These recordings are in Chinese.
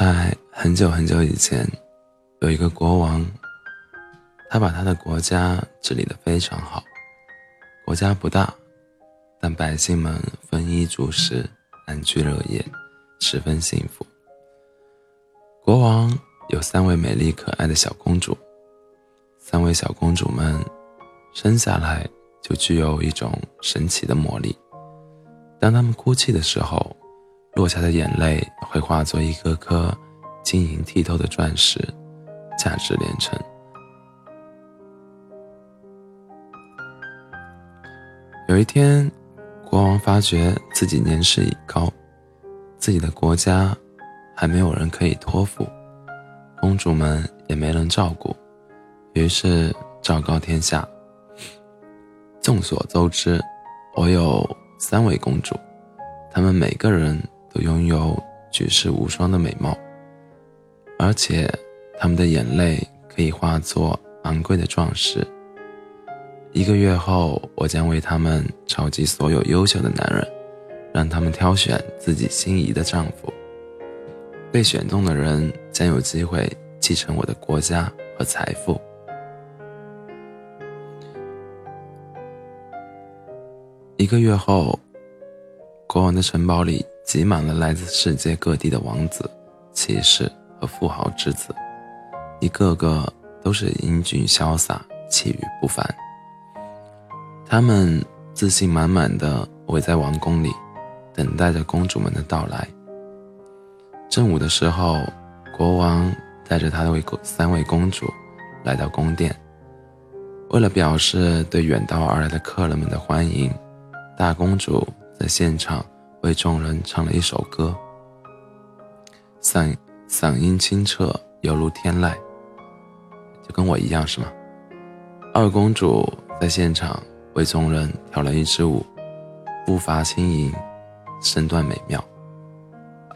在很久很久以前，有一个国王，他把他的国家治理得非常好。国家不大，但百姓们丰衣足食，安居乐业，十分幸福。国王有三位美丽可爱的小公主，三位小公主们生下来就具有一种神奇的魔力。当她们哭泣的时候，落下的眼泪会化作一颗颗晶莹剔透的钻石，价值连城。有一天，国王发觉自己年事已高，自己的国家还没有人可以托付，公主们也没人照顾，于是昭告天下：众所周知，我有三位公主，她们每个人。都拥有举世无双的美貌，而且他们的眼泪可以化作昂贵的钻石。一个月后，我将为他们召集所有优秀的男人，让他们挑选自己心仪的丈夫。被选中的人将有机会继承我的国家和财富。一个月后，国王的城堡里。挤满了来自世界各地的王子、骑士和富豪之子，一个个都是英俊潇洒、气宇不凡。他们自信满满的围在王宫里，等待着公主们的到来。正午的时候，国王带着他的三位公主来到宫殿。为了表示对远道而来的客人们的欢迎，大公主在现场。为众人唱了一首歌，嗓嗓音清澈，犹如天籁，就跟我一样，是吗？二公主在现场为众人跳了一支舞，步伐轻盈，身段美妙。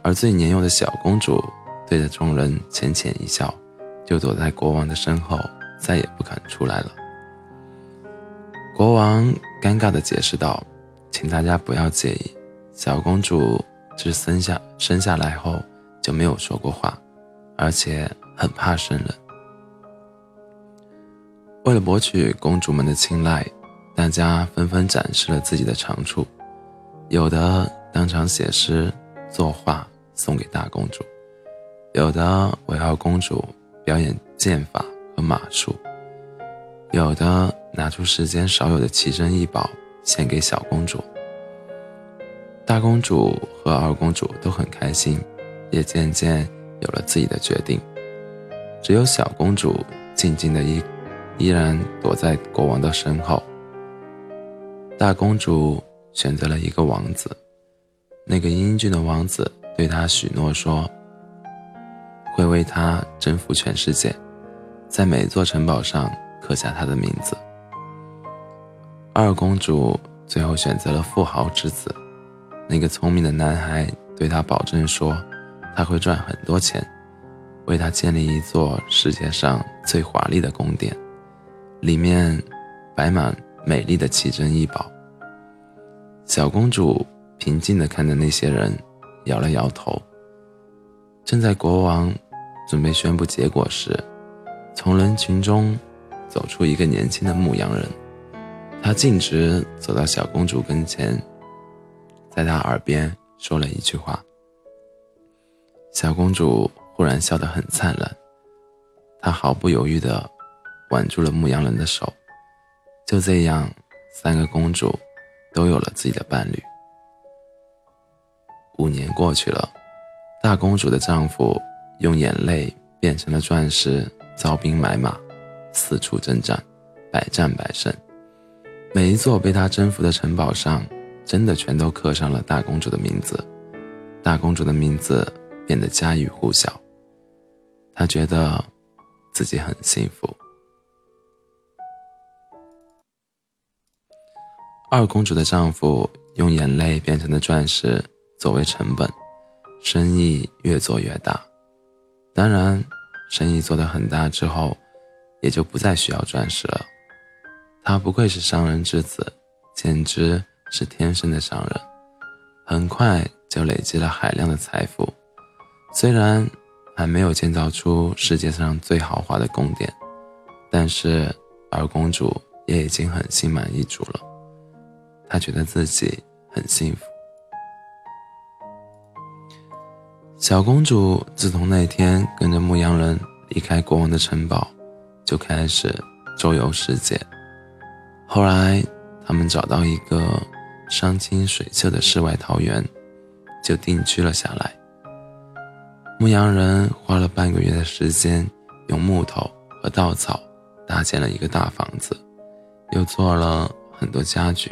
而最年幼的小公主对着众人浅浅一笑，就躲在国王的身后，再也不敢出来了。国王尴尬地解释道：“请大家不要介意。”小公主自生下生下来后就没有说过话，而且很怕生人。为了博取公主们的青睐，大家纷纷展示了自己的长处，有的当场写诗作画送给大公主，有的围绕公主表演剑法和马术，有的拿出世间少有的奇珍异宝献给小公主。大公主和二公主都很开心，也渐渐有了自己的决定。只有小公主静静的依依然躲在国王的身后。大公主选择了一个王子，那个英俊的王子对她许诺说，会为她征服全世界，在每座城堡上刻下他的名字。二公主最后选择了富豪之子。那个聪明的男孩对他保证说：“他会赚很多钱，为他建立一座世界上最华丽的宫殿，里面摆满美丽的奇珍异宝。”小公主平静地看着那些人，摇了摇头。正在国王准备宣布结果时，从人群中走出一个年轻的牧羊人，他径直走到小公主跟前。在他耳边说了一句话，小公主忽然笑得很灿烂，她毫不犹豫地挽住了牧羊人的手，就这样，三个公主都有了自己的伴侣。五年过去了，大公主的丈夫用眼泪变成了钻石，招兵买马，四处征战，百战百胜，每一座被他征服的城堡上。真的全都刻上了大公主的名字，大公主的名字变得家喻户晓。她觉得自己很幸福。二公主的丈夫用眼泪变成的钻石作为成本，生意越做越大。当然，生意做得很大之后，也就不再需要钻石了。他不愧是商人之子，简直……是天生的商人，很快就累积了海量的财富。虽然还没有建造出世界上最豪华的宫殿，但是二公主也已经很心满意足了。她觉得自己很幸福。小公主自从那天跟着牧羊人离开国王的城堡，就开始周游世界。后来，他们找到一个山清水秀的世外桃源，就定居了下来。牧羊人花了半个月的时间，用木头和稻草搭建了一个大房子，又做了很多家具。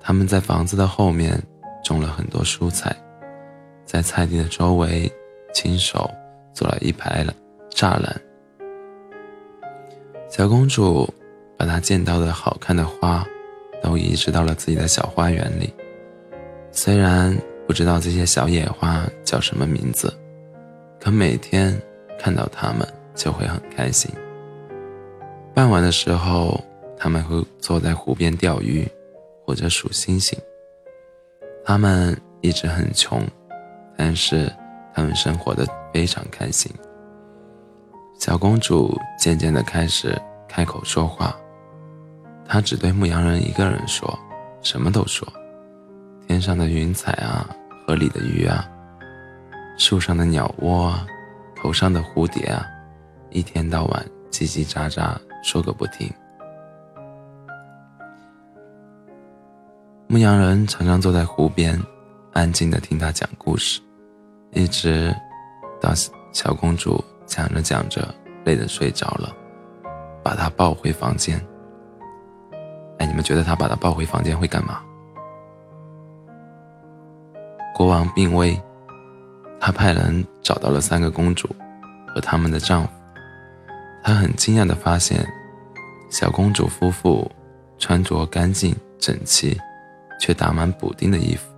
他们在房子的后面种了很多蔬菜。在菜地的周围，亲手做了一排栅栏。小公主把她见到的好看的花，都移植到了自己的小花园里。虽然不知道这些小野花叫什么名字，可每天看到它们就会很开心。傍晚的时候，他们会坐在湖边钓鱼，或者数星星。他们一直很穷。但是，他们生活的非常开心。小公主渐渐的开始开口说话，他只对牧羊人一个人说，什么都说。天上的云彩啊，河里的鱼啊，树上的鸟窝啊，头上的蝴蝶啊，一天到晚叽叽喳喳说个不停。牧羊人常常坐在湖边。安静的听他讲故事，一直到小公主讲着讲着累得睡着了，把她抱回房间。哎，你们觉得他把她抱回房间会干嘛？国王病危，他派人找到了三个公主和他们的丈夫。他很惊讶的发现，小公主夫妇穿着干净整齐，却打满补丁的衣服。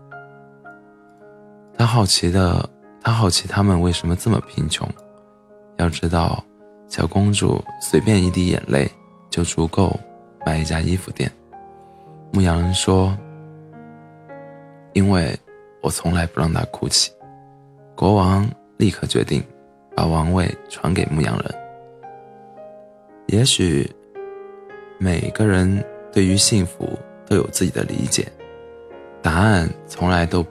他好奇的，他好奇他们为什么这么贫穷。要知道，小公主随便一滴眼泪就足够买一家衣服店。牧羊人说：“因为我从来不让她哭泣。”国王立刻决定把王位传给牧羊人。也许每个人对于幸福都有自己的理解，答案从来都。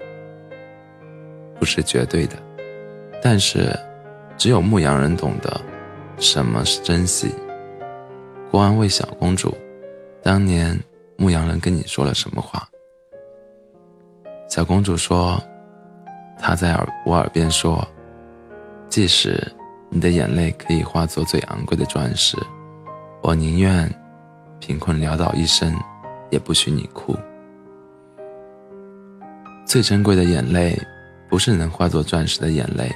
不是绝对的，但是只有牧羊人懂得什么是珍惜。国王为小公主：“当年牧羊人跟你说了什么话？”小公主说：“他在耳我耳边说，即使你的眼泪可以化作最昂贵的钻石，我宁愿贫困潦倒一生，也不许你哭。最珍贵的眼泪。”不是能化作钻石的眼泪，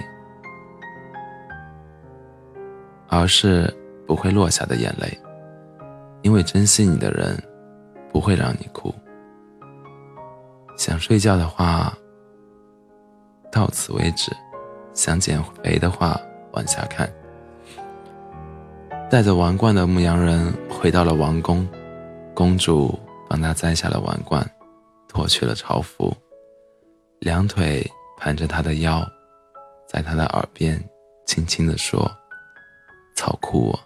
而是不会落下的眼泪。因为珍惜你的人，不会让你哭。想睡觉的话，到此为止；想减肥的话，往下看。带着王冠的牧羊人回到了王宫，公主帮他摘下了王冠，脱去了朝服，两腿。盘着他的腰，在他的耳边轻轻地说：“草枯。”我。”